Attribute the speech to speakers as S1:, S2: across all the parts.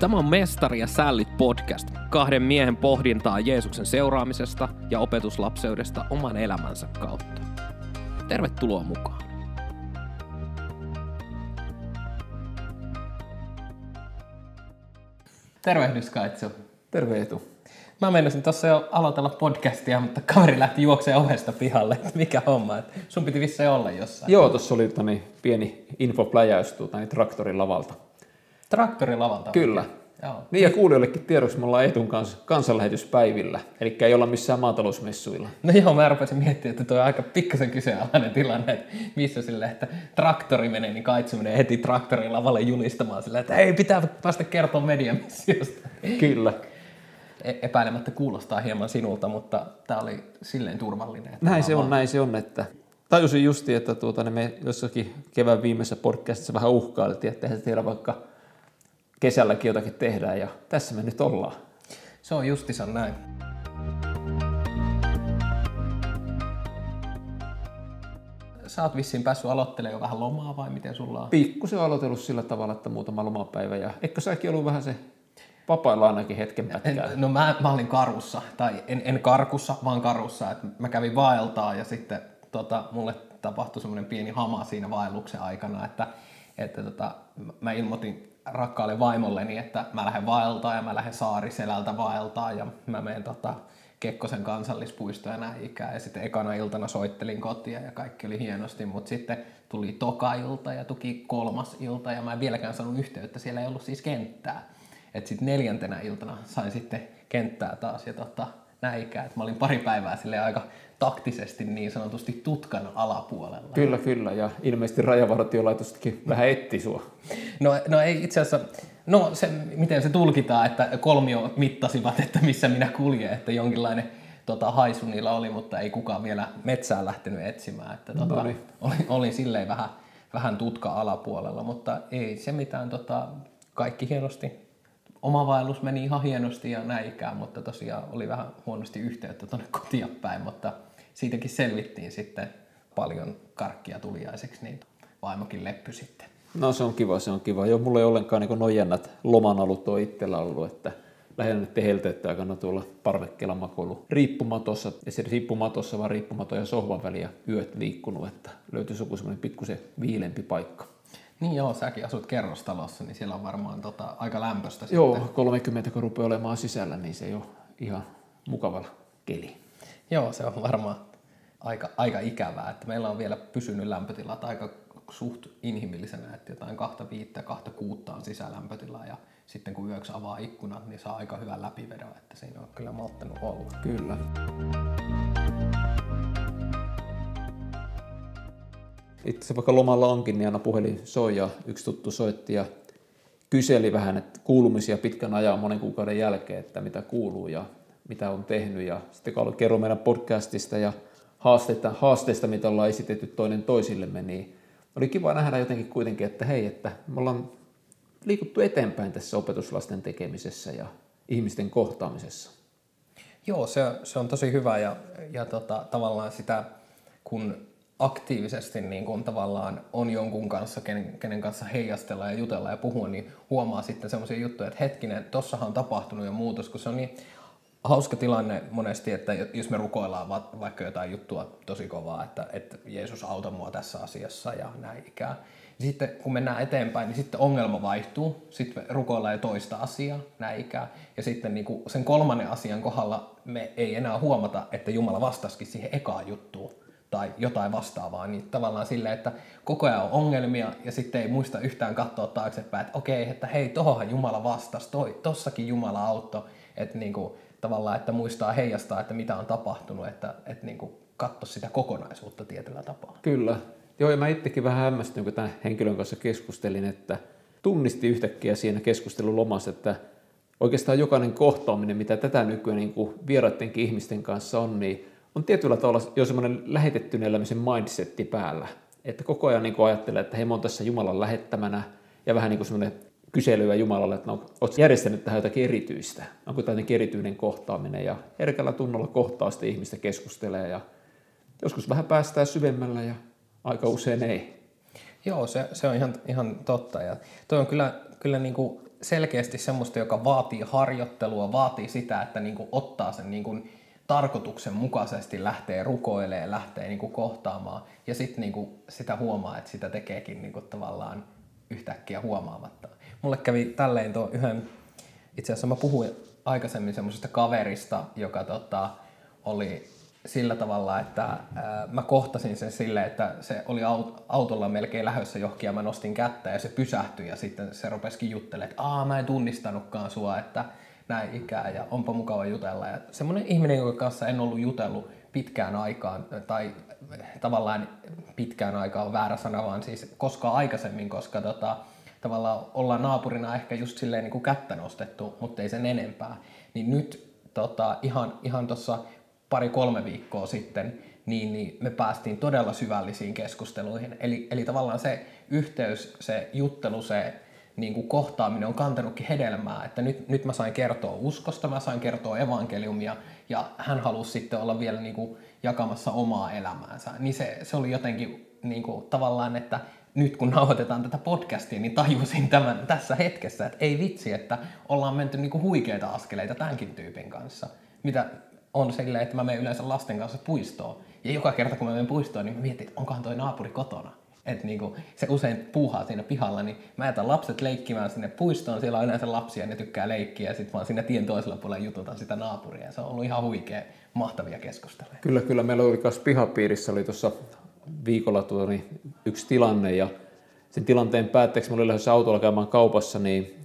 S1: Tämä on Mestari ja Sällit podcast, kahden miehen pohdintaa Jeesuksen seuraamisesta ja opetuslapseudesta oman elämänsä kautta. Tervetuloa mukaan. Tervehdys Kaitsu.
S2: Terve Eetu.
S1: Mä menisin tuossa jo aloitella podcastia, mutta kaveri lähti juoksemaan ovesta pihalle. Että mikä homma, että sun piti vissiin olla jossain.
S2: Joo, tuossa oli pieni infopläjäys tuota, traktorin lavalta.
S1: Traktorin lavalta?
S2: Kyllä. Joo. Niin ja kuulijoillekin tiedoksi, me ollaan Eetun kanssa kansanlähetyspäivillä, eli ei olla missään maatalousmessuilla.
S1: No joo, mä rupesin miettimään, että tuo on aika pikkasen kyseenalainen tilanne, että missä sille, että traktori menee, niin kaitsu menee heti traktorin lavalle julistamaan sille, että ei pitää päästä kertoa mediamissiosta.
S2: Kyllä.
S1: E- epäilemättä kuulostaa hieman sinulta, mutta tämä oli silleen turvallinen. Että
S2: näin se on, näin se on, että tajusin justi, että tuota, niin me jossakin kevään viimeisessä podcastissa vähän uhkailtiin, että eihän tiedä vaikka kesälläkin jotakin tehdään ja tässä me nyt ollaan.
S1: Se on justissa näin. Sä oot vissiin päässyt aloittelemaan jo vähän lomaa vai miten sulla on?
S2: Pikkusen aloitellut sillä tavalla, että muutama lomapäivä ja eikö säkin ollut vähän se vapailla ainakin hetken pätkää?
S1: No mä, mä olin karussa, tai en, en karkussa, vaan karussa. että mä kävin vaeltaa ja sitten tota, mulle tapahtui semmoinen pieni hama siinä vaelluksen aikana, että, että tota, mä ilmoitin rakkaalle vaimolleni, että mä lähden vaeltaa ja mä lähden Saariselältä vaeltaa ja mä menen tota, Kekkosen kansallispuisto ja näin ikään. Ja sitten ekana iltana soittelin kotia ja kaikki oli hienosti, mutta sitten tuli toka ilta ja tuki kolmas ilta ja mä en vieläkään saanut yhteyttä, siellä ei ollut siis kenttää. Että sitten neljäntenä iltana sain sitten kenttää taas ja tota, näin ikään. Mä olin pari päivää sille aika taktisesti niin sanotusti tutkan alapuolella.
S2: Kyllä, kyllä. Ja ilmeisesti rajavartiolaitostakin vähän etti sua.
S1: No, no ei itse asiassa, no se, miten se tulkitaan, että kolmio mittasivat, että missä minä kuljen, että jonkinlainen tota, haisu niillä oli, mutta ei kukaan vielä metsään lähtenyt etsimään. Että, tota, no niin. olin, olin silleen vähän, vähän tutka alapuolella, mutta ei se mitään, tota, kaikki hienosti oma vaellus meni ihan hienosti ja näikään, mutta tosiaan oli vähän huonosti yhteyttä tuonne kotia päin, mutta siitäkin selvittiin sitten paljon karkkia tuliaiseksi, niin vaimokin leppy sitten.
S2: No se on kiva, se on kiva. Joo, mulla ei ollenkaan niin nojennat loman alut on itsellä ollut, että lähinnä nyt helteettä aikana tuolla parvekkeella makoilu riippumatossa, ja se riippumatossa vaan riippumaton ja sohvan väliä yöt liikkunut, että löytyisi joku semmoinen pikkusen viilempi paikka.
S1: Niin joo, säkin asut kerrostalossa, niin siellä on varmaan tota, aika lämpöistä
S2: Joo, sitten. 30 kun rupeaa olemaan sisällä, niin se ei ole ihan mukavalla keli.
S1: Joo, se on varmaan aika, aika ikävää, että meillä on vielä pysynyt lämpötilat aika suht inhimillisenä, että jotain kahta viittä, kahta kuutta on sisälämpötila ja sitten kun yöksi avaa ikkunat, niin saa aika hyvän läpivedon, että siinä on kyllä malttanut olla.
S2: Kyllä. Itse vaikka lomalla onkin, niin aina puhelin soi ja yksi tuttu soitti ja kyseli vähän että kuulumisia pitkän ajan monen kuukauden jälkeen, että mitä kuuluu ja mitä on tehnyt. Ja sitten kun kerro meidän podcastista ja haasteista, haasteista, mitä ollaan esitetty toinen toisillemme, niin oli kiva nähdä jotenkin kuitenkin, että hei, että me ollaan liikuttu eteenpäin tässä opetuslasten tekemisessä ja ihmisten kohtaamisessa.
S1: Joo, se, se on tosi hyvä ja, ja tota, tavallaan sitä, kun aktiivisesti niin kuin tavallaan on jonkun kanssa, kenen, kenen kanssa heijastella ja jutella ja puhua, niin huomaa sitten semmoisia juttuja, että hetkinen, tossahan on tapahtunut jo muutos, kun se on niin hauska tilanne monesti, että jos me rukoillaan vaikka jotain juttua tosi kovaa, että, että Jeesus auta mua tässä asiassa ja näin ikään. Sitten kun mennään eteenpäin, niin sitten ongelma vaihtuu, sitten rukoillaan jo toista asiaa, näin ikään. Ja sitten niin kuin sen kolmannen asian kohdalla me ei enää huomata, että Jumala vastasikin siihen ekaan juttuun tai jotain vastaavaa, niin tavallaan sille, että koko ajan on ongelmia ja sitten ei muista yhtään katsoa taaksepäin, että okei, että hei, tohohan Jumala vastasi, toi, tossakin Jumala auttoi, että niin kuin, tavallaan, että muistaa heijastaa, että mitä on tapahtunut, että, että niin kuin, katso sitä kokonaisuutta tietyllä tapaa.
S2: Kyllä. Joo, ja mä itsekin vähän hämmästyin, kun tämän henkilön kanssa keskustelin, että tunnisti yhtäkkiä siinä keskustelun lomassa, että oikeastaan jokainen kohtaaminen, mitä tätä nykyään niin vieraittenkin ihmisten kanssa on, niin on tietyllä tavalla jo semmoinen lähetettyn elämisen mindsetti päällä. Että koko ajan niin ajattelee, että hei, mä oon tässä Jumalan lähettämänä ja vähän niin kuin semmoinen kyselyä Jumalalle, että no, oot järjestänyt tähän jotakin erityistä. Onko tämä erityinen kohtaaminen ja herkällä tunnolla kohtaa sitten ihmistä keskustelee ja joskus vähän päästään syvemmällä ja aika usein ei.
S1: Joo, se, se on ihan, ihan totta ja toi on kyllä, kyllä niin kuin selkeästi semmoista, joka vaatii harjoittelua, vaatii sitä, että niin kuin ottaa sen niin kuin tarkoituksenmukaisesti lähtee rukoilemaan, lähtee niin kuin kohtaamaan ja sitten niin sitä huomaa, että sitä tekeekin niin kuin tavallaan yhtäkkiä huomaamatta. Mulle kävi tälleen tuo yhden, itse asiassa mä puhuin aikaisemmin semmoisesta kaverista, joka tota, oli sillä tavalla, että ää, mä kohtasin sen sille, että se oli autolla melkein lähössä johonkin ja mä nostin kättä ja se pysähtyi ja sitten se rupesikin juttelemaan, että aa mä en tunnistanutkaan sua, että näin ikää ja onpa mukava jutella. Ja semmoinen ihminen, jonka kanssa en ollut jutellut pitkään aikaan, tai tavallaan pitkään aikaan on väärä sana, vaan siis koskaan aikaisemmin, koska tota, tavallaan ollaan naapurina ehkä just silleen niin kuin kättä nostettu, mutta ei sen enempää. Niin nyt tota, ihan, ihan tuossa pari-kolme viikkoa sitten, niin, niin me päästiin todella syvällisiin keskusteluihin. Eli, eli tavallaan se yhteys, se juttelu, se niin kuin kohtaaminen on kantanutkin hedelmää, että nyt, nyt mä sain kertoa uskosta, mä sain kertoa evankeliumia ja hän halusi sitten olla vielä niin kuin jakamassa omaa elämäänsä. Niin se, se oli jotenkin niin kuin, tavallaan, että nyt kun nauhoitetaan tätä podcastia, niin tajusin tämän tässä hetkessä, että ei vitsi, että ollaan menty niin kuin huikeita askeleita tämänkin tyypin kanssa. Mitä on silleen, että mä menen yleensä lasten kanssa puistoon. Ja joka kerta kun mä menen puistoon, niin mä mietin, että onkohan toi naapuri kotona että niinku, se usein puuhaa siinä pihalla, niin mä jätän lapset leikkimään sinne puistoon, siellä on yleensä lapsia ne tykkää leikkiä, ja sitten vaan siinä tien toisella puolella jututan sitä naapuria. Se on ollut ihan huikea, mahtavia keskusteluja.
S2: Kyllä, kyllä. Meillä oli myös pihapiirissä oli tuossa viikolla tuo, niin yksi tilanne, ja sen tilanteen päätteeksi, mä olin lähdössä autolla käymään kaupassa, niin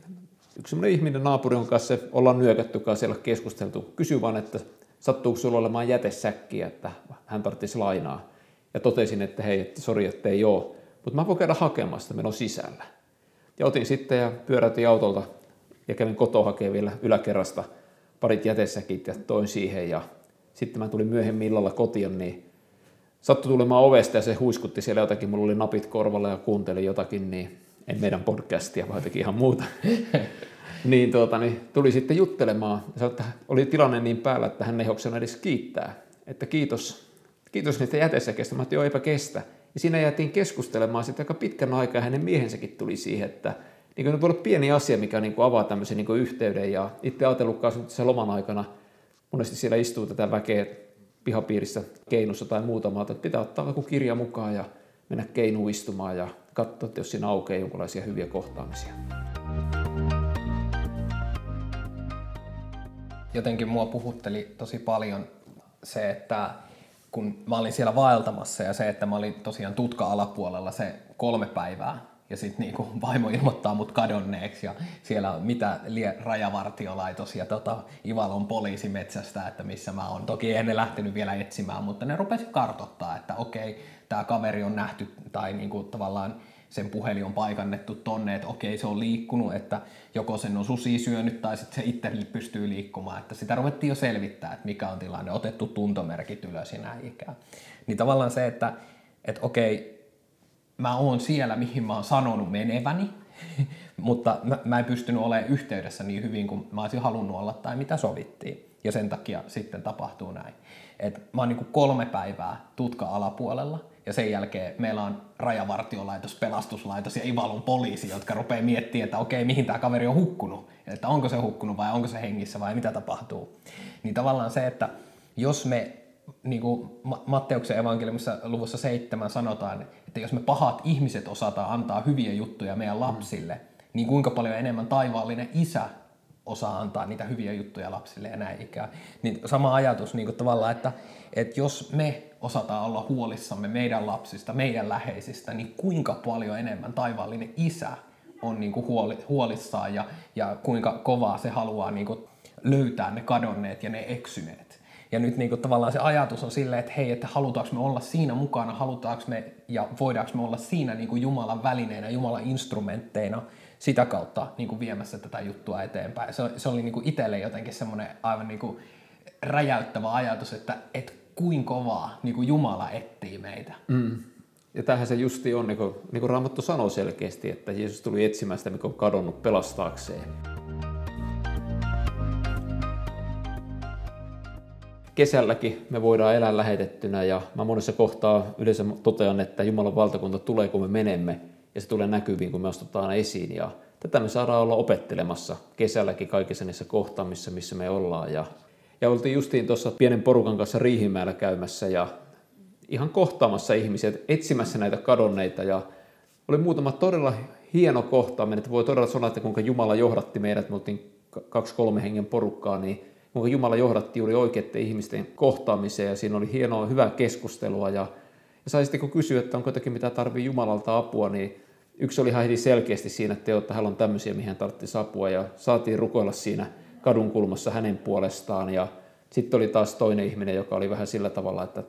S2: yksi sellainen ihminen naapuri, on kanssa ollaan nyökättykaan siellä keskusteltu, kysyi vaan, että sattuuko sulla olemaan jätesäkkiä, että hän tarvitsisi lainaa ja totesin, että hei, että sori, että ei ole, mutta mä voin käydä hakemaan sitä, meillä on sisällä. Ja otin sitten ja pyöräytin autolta ja kävin kotoa hakemaan vielä yläkerrasta parit jätesäkit ja toin siihen ja sitten mä tulin myöhemmin illalla kotiin, niin sattui tulemaan ovesta ja se huiskutti siellä jotakin, mulla oli napit korvalla ja kuuntelin jotakin, niin en meidän podcastia, vaan jotakin ihan muuta. niin, tuota, niin tuli sitten juttelemaan. Ja että oli tilanne niin päällä, että hän ei hoksannut edes kiittää. Että kiitos kiitos niistä jätesäkeistä. Mä että eipä kestä. Ja siinä jäätiin keskustelemaan sitten aika pitkän aikaa hänen miehensäkin tuli siihen, että niin kuin voi olla pieni asia, mikä niin kuin avaa tämmöisen niin kuin yhteyden. Ja itse ajatellutkaan se loman aikana, monesti siellä istuu tätä väkeä pihapiirissä keinussa tai muuta, että pitää ottaa joku kirja mukaan ja mennä keinuun istumaan ja katsoa, että jos siinä aukeaa jonkinlaisia hyviä kohtaamisia.
S1: Jotenkin mua puhutteli tosi paljon se, että kun mä olin siellä vaeltamassa ja se, että mä olin tosiaan tutka-alapuolella se kolme päivää ja sitten niinku vaimo ilmoittaa mut kadonneeksi ja siellä on mitä lie, rajavartiolaitos ja tota, Ivalon poliisi metsästä, että missä mä oon. Toki en ne lähtenyt vielä etsimään, mutta ne rupesi kartottaa, että okei, tämä kaveri on nähty tai niinku tavallaan sen puhelin on paikannettu tonne, että okei se on liikkunut, että joko sen on susi syönyt tai sitten se itse pystyy liikkumaan. Että sitä ruvettiin jo selvittää, että mikä on tilanne, otettu tuntomerkit ylös ja näin ikään. Niin tavallaan se, että, että okei, mä oon siellä, mihin mä oon sanonut meneväni, mutta mä, mä en pystynyt olemaan yhteydessä niin hyvin kuin mä olisin halunnut olla tai mitä sovittiin. Ja sen takia sitten tapahtuu näin. Et mä oon niin kolme päivää tutka-alapuolella ja sen jälkeen meillä on rajavartiolaitos, pelastuslaitos ja Ivalon poliisi, jotka rupeaa miettimään, että okei, mihin tämä kaveri on hukkunut. Että onko se hukkunut vai onko se hengissä vai mitä tapahtuu. Niin tavallaan se, että jos me, niin kuin Matteuksen evankeliumissa luvussa seitsemän sanotaan, että jos me pahat ihmiset osataan antaa hyviä juttuja meidän lapsille, niin kuinka paljon enemmän taivaallinen isä osaa antaa niitä hyviä juttuja lapsille ja näin ikään. Niin sama ajatus niin kuin tavallaan, että, että jos me osataan olla huolissamme meidän lapsista, meidän läheisistä, niin kuinka paljon enemmän taivaallinen isä on niin kuin huoli, huolissaan ja, ja kuinka kovaa se haluaa niin kuin löytää ne kadonneet ja ne eksyneet. Ja nyt niin kuin tavallaan se ajatus on silleen, että hei, että halutaanko me olla siinä mukana, halutaanko me ja voidaanko me olla siinä niin kuin Jumalan välineenä, Jumalan instrumentteina sitä kautta niin kuin viemässä tätä juttua eteenpäin. Se, se oli niin kuin itselle jotenkin semmoinen aivan niin kuin räjäyttävä ajatus, että, että kuin kovaa niin kuin Jumala etsii meitä.
S2: Mm. Ja tähän se justi on, niin kuin, niin kuin Raamattu sanoo selkeästi, että Jeesus tuli etsimään sitä, mikä on kadonnut pelastaakseen. Kesälläkin me voidaan elää lähetettynä ja mä monessa kohtaa yleensä totean, että Jumalan valtakunta tulee, kun me menemme ja se tulee näkyviin, kun me astutaan esiin. Ja tätä me saadaan olla opettelemassa kesälläkin kaikissa niissä kohtaamissa, missä me ollaan. Ja, ja oltiin justiin tuossa pienen porukan kanssa Riihimäellä käymässä ja ihan kohtaamassa ihmisiä, etsimässä näitä kadonneita ja oli muutama todella hieno kohtaaminen, että voi todella sanoa, että kuinka Jumala johdatti meidät, me oltiin kaksi-kolme hengen porukkaa, niin kuinka Jumala johdatti juuri oikeiden ihmisten kohtaamiseen ja siinä oli hienoa, hyvää keskustelua ja, ja sai sitten kun kysyä, että onko jotakin mitä tarvii Jumalalta apua, niin yksi oli ihan selkeästi siinä, että, että hänellä on tämmöisiä, mihin hän tarvitsisi apua ja saatiin rukoilla siinä kadun kulmassa hänen puolestaan ja sitten oli taas toinen ihminen, joka oli vähän sillä tavalla, että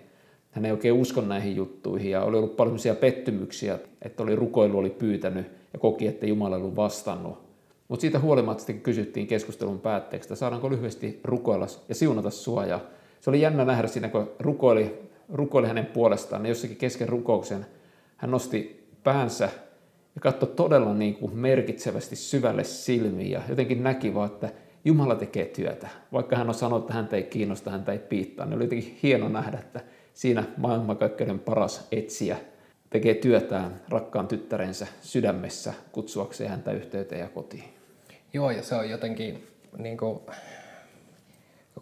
S2: hän ei oikein usko näihin juttuihin ja oli ollut paljon pettymyksiä, että oli rukoilu oli pyytänyt ja koki, että Jumala ollut vastannut. Mutta siitä huolimatta sitten kysyttiin keskustelun päätteeksi, että saadaanko lyhyesti rukoilla ja siunata sua. Ja se oli jännä nähdä siinä, kun rukoili, rukoili hänen puolestaan, niin jossakin kesken rukouksen hän nosti päänsä ja katsoi todella niin kuin merkitsevästi syvälle silmiin ja jotenkin näki vaan, että Jumala tekee työtä. Vaikka hän on sanonut, että häntä ei kiinnosta, häntä ei piittaa, niin oli jotenkin hieno nähdä, että siinä maailmankaikkeuden paras etsiä tekee työtään rakkaan tyttärensä sydämessä kutsuakseen häntä yhteyteen ja kotiin.
S1: Joo, ja se on jotenkin, niin kuin,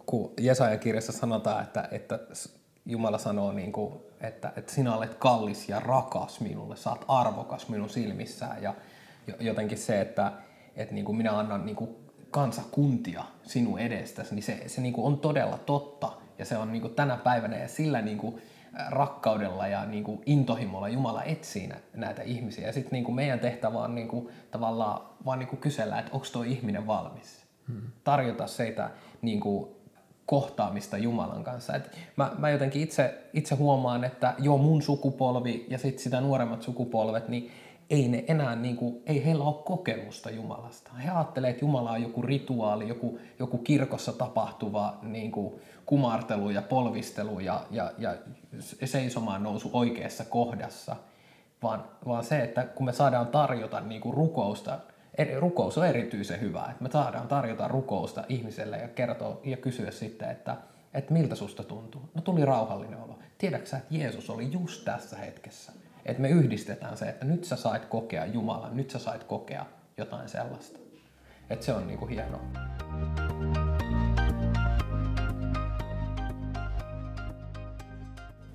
S1: kun Jesaja kirjassa sanotaan, että, että Jumala sanoo, niin kuin, että, että sinä olet kallis ja rakas minulle, sä oot arvokas minun silmissään. Ja jotenkin se, että, että niin kuin minä annan niin kuin kansakuntia sinun edestäsi, niin se, se niin kuin on todella totta. Ja se on niin kuin tänä päivänä ja sillä niin kuin rakkaudella ja niin kuin intohimolla Jumala etsii näitä ihmisiä. Ja sitten niin meidän tehtävä on niin kuin, tavallaan vaan niin kuin kysellä, että onko tuo ihminen valmis. Hmm. Tarjota seitä niin kuin, kohtaamista Jumalan kanssa. Et mä, mä jotenkin itse, itse huomaan, että jo mun sukupolvi ja sitten sitä nuoremmat sukupolvet, niin ei ne enää, niin kuin, ei heillä ole kokemusta Jumalasta. He ajattelee, että Jumala on joku rituaali, joku, joku kirkossa tapahtuva niin kuin, kumartelu ja polvistelu ja, ja, ja seisomaan nousu oikeassa kohdassa, vaan, vaan se, että kun me saadaan tarjota niin kuin rukousta, eri, rukous on erityisen hyvä, että me saadaan tarjota rukousta ihmiselle ja kertoa ja kysyä sitten, että, että miltä susta tuntuu. No tuli rauhallinen olo. Tiedätkö että Jeesus oli just tässä hetkessä? Että me yhdistetään se, että nyt sä sait kokea Jumalan, nyt sä sait kokea jotain sellaista. Että se on niinku hienoa.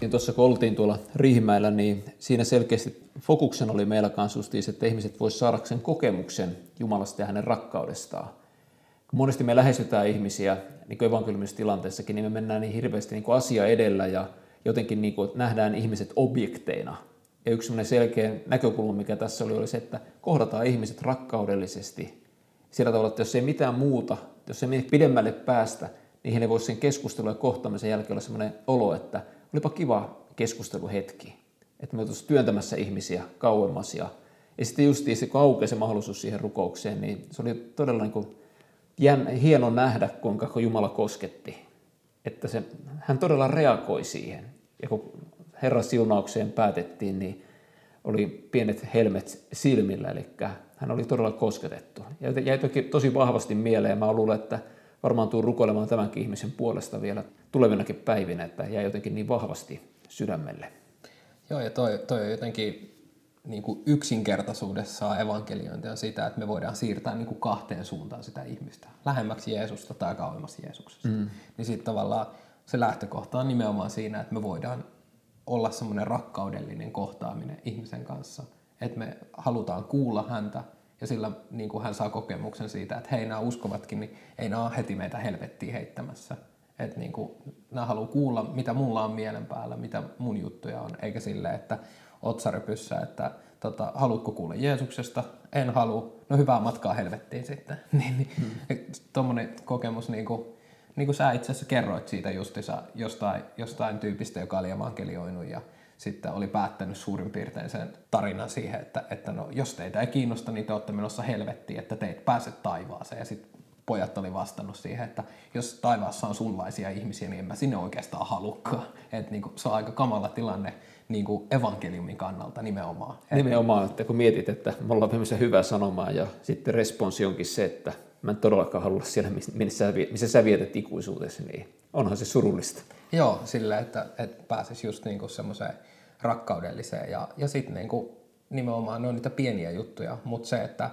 S2: Niin tuossa kun oltiin tuolla Riihimäellä, niin siinä selkeästi fokuksen oli meillä kanssa että ihmiset voisivat saada sen kokemuksen Jumalasta ja hänen rakkaudestaan. Kun monesti me lähestytään ihmisiä, niin kuin evankeliumisessa tilanteessakin, niin me mennään niin hirveästi niin kuin asia edellä ja jotenkin niin kuin nähdään ihmiset objekteina. Ja yksi selkeä näkökulma, mikä tässä oli, oli se, että kohdataan ihmiset rakkaudellisesti. Sillä tavalla, että jos ei mitään muuta, jos ei pidemmälle päästä, niin heille voisi sen keskustelun ja kohtaamisen jälkeen olla sellainen olo, että – olipa kiva keskusteluhetki, että me oltaisiin työntämässä ihmisiä kauemmas ja, ja sitten justiin se, kun aukeaa se mahdollisuus siihen rukoukseen, niin se oli todella niin kuin jän, hieno nähdä, kuinka Jumala kosketti. Että se, hän todella reagoi siihen. Ja kun Herran siunaukseen päätettiin, niin oli pienet helmet silmillä, eli hän oli todella kosketettu. Ja jäi toki tosi vahvasti mieleen, mä luulen, että varmaan tuun rukoilemaan tämänkin ihmisen puolesta vielä tulevinakin päivinä, että jää jotenkin niin vahvasti sydämelle.
S1: Joo, ja toi, toi on jotenkin niin kuin yksinkertaisuudessaan evankeliointi on sitä, että me voidaan siirtää niin kuin kahteen suuntaan sitä ihmistä. Lähemmäksi Jeesusta tai kauemmas Jeesuksesta. Mm. Niin sitten tavallaan se lähtökohta on nimenomaan siinä, että me voidaan olla semmoinen rakkaudellinen kohtaaminen ihmisen kanssa. Että me halutaan kuulla häntä ja sillä niin kuin hän saa kokemuksen siitä, että hei, nämä uskovatkin, niin ei nämä heti meitä helvettiin heittämässä. Että niin kuin, nämä haluaa kuulla, mitä mulla on mielen päällä, mitä mun juttuja on, eikä sille, että otsarepyssä, että tota, haluatko kuulla Jeesuksesta? En halua. No hyvää matkaa helvettiin sitten. niin, niin, hmm. Tuommoinen kokemus, niin kuin, niin kuin sä itse asiassa kerroit siitä justissa jostain, jostain tyypistä, joka oli evankelioinut ja sitten oli päättänyt suurin piirtein sen tarinan siihen, että, että no, jos teitä ei kiinnosta, niin te olette menossa helvettiin, että te et pääse taivaaseen. Ja sitten pojat oli vastannut siihen, että jos taivaassa on sunlaisia ihmisiä, niin en mä sinne oikeastaan halukkaan. Että niin se on aika kamala tilanne niin kuin evankeliumin kannalta nimenomaan.
S2: Nimenomaan, että kun mietit, että me ollaan viemässä hyvää sanomaa ja sitten responssi onkin se, että mä en todellakaan halua siellä, missä, missä sä vietät ikuisuudessa, niin onhan se surullista.
S1: Joo, sillä että, että pääsisi just niin semmoiseen rakkaudelliseen ja, ja sitten niin nimenomaan ne on niitä pieniä juttuja, mutta se, että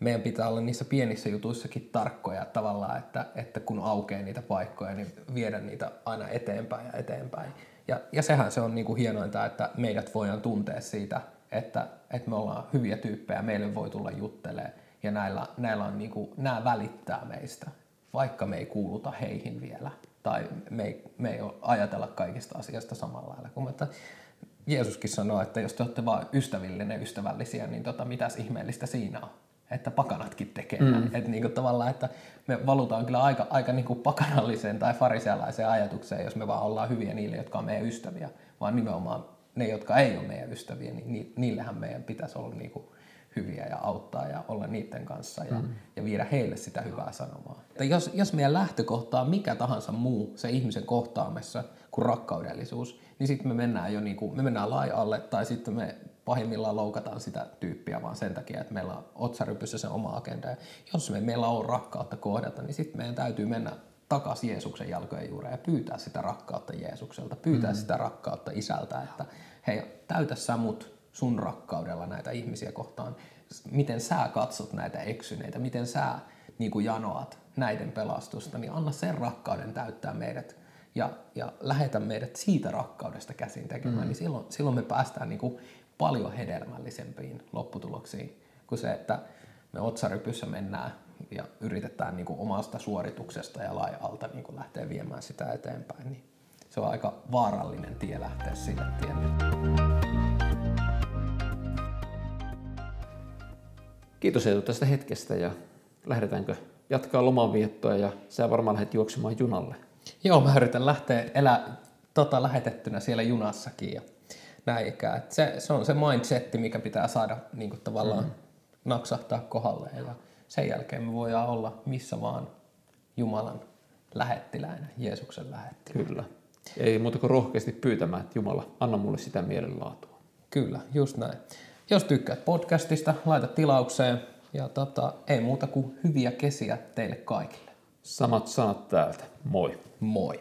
S1: meidän pitää olla niissä pienissä jutuissakin tarkkoja tavallaan, että, että kun aukeaa niitä paikkoja, niin viedä niitä aina eteenpäin ja eteenpäin. Ja, ja sehän se on niin kuin hienointa, että meidät voidaan tuntea siitä, että, että me ollaan hyviä tyyppejä, meille voi tulla juttelemaan ja näillä, näillä on niin kuin, nämä välittää meistä, vaikka me ei kuuluta heihin vielä tai me ei, me ei ajatella kaikista asiasta samalla lailla. Kun että Jeesuskin sanoo, että jos te olette vain ystävillinen ystävällisiä, niin tota, mitäs ihmeellistä siinä on? Että pakanatkin tekee mm. Että niin kuin tavallaan, että me valutaan kyllä aika, aika niin kuin pakanalliseen tai farisealaiseen ajatukseen, jos me vaan ollaan hyviä niille, jotka on meidän ystäviä, vaan nimenomaan ne, jotka ei ole meidän ystäviä, niin niillehän meidän pitäisi olla niin kuin hyviä ja auttaa ja olla niiden kanssa ja, mm. ja viedä heille sitä hyvää sanomaa. Että jos, jos meidän lähtökohta on mikä tahansa muu se ihmisen kohtaamessa kuin rakkaudellisuus, niin sitten me mennään jo niin kuin, me mennään laajalle tai sitten me pahimmillaan loukataan sitä tyyppiä vaan sen takia, että meillä on otsarypyssä se oma agenda. Ja jos me, meillä on rakkautta kohdata, niin sitten meidän täytyy mennä takaisin Jeesuksen jalkojen juureen ja pyytää sitä rakkautta Jeesukselta, pyytää mm. sitä rakkautta isältä, että hei, täytä sä mut sun rakkaudella näitä ihmisiä kohtaan. Miten sä katsot näitä eksyneitä, miten sä niin kuin janoat näiden pelastusta, niin anna sen rakkauden täyttää meidät ja, ja lähetä meidät siitä rakkaudesta käsin tekemään, mm. niin silloin, silloin me päästään niin kuin paljon hedelmällisempiin lopputuloksiin kuin se, että me otsarypyssä mennään ja yritetään niin kuin omasta suorituksesta ja laajalta niin kuin lähteä viemään sitä eteenpäin. Niin se on aika vaarallinen tie lähteä sille tielle.
S2: Kiitos Eetu tästä hetkestä ja lähdetäänkö jatkaa lomanviettoa ja sä varmaan lähdet juoksemaan junalle.
S1: Joo, mä yritän lähteä elää tota, lähetettynä siellä junassakin ja näin ikään. Se, se, on se mindsetti, mikä pitää saada niin kuin tavallaan mm. naksahtaa kohdalle ja sen jälkeen me voidaan olla missä vaan Jumalan lähettiläinä, Jeesuksen lähettiläinä.
S2: Kyllä. Ei muuta kuin rohkeasti pyytämään, että Jumala, anna mulle sitä mielenlaatua.
S1: Kyllä, just näin. Jos tykkäät podcastista, laita tilaukseen ja tota, ei muuta kuin hyviä kesiä teille kaikille.
S2: Samat sanat täältä. Moi.
S1: Moi.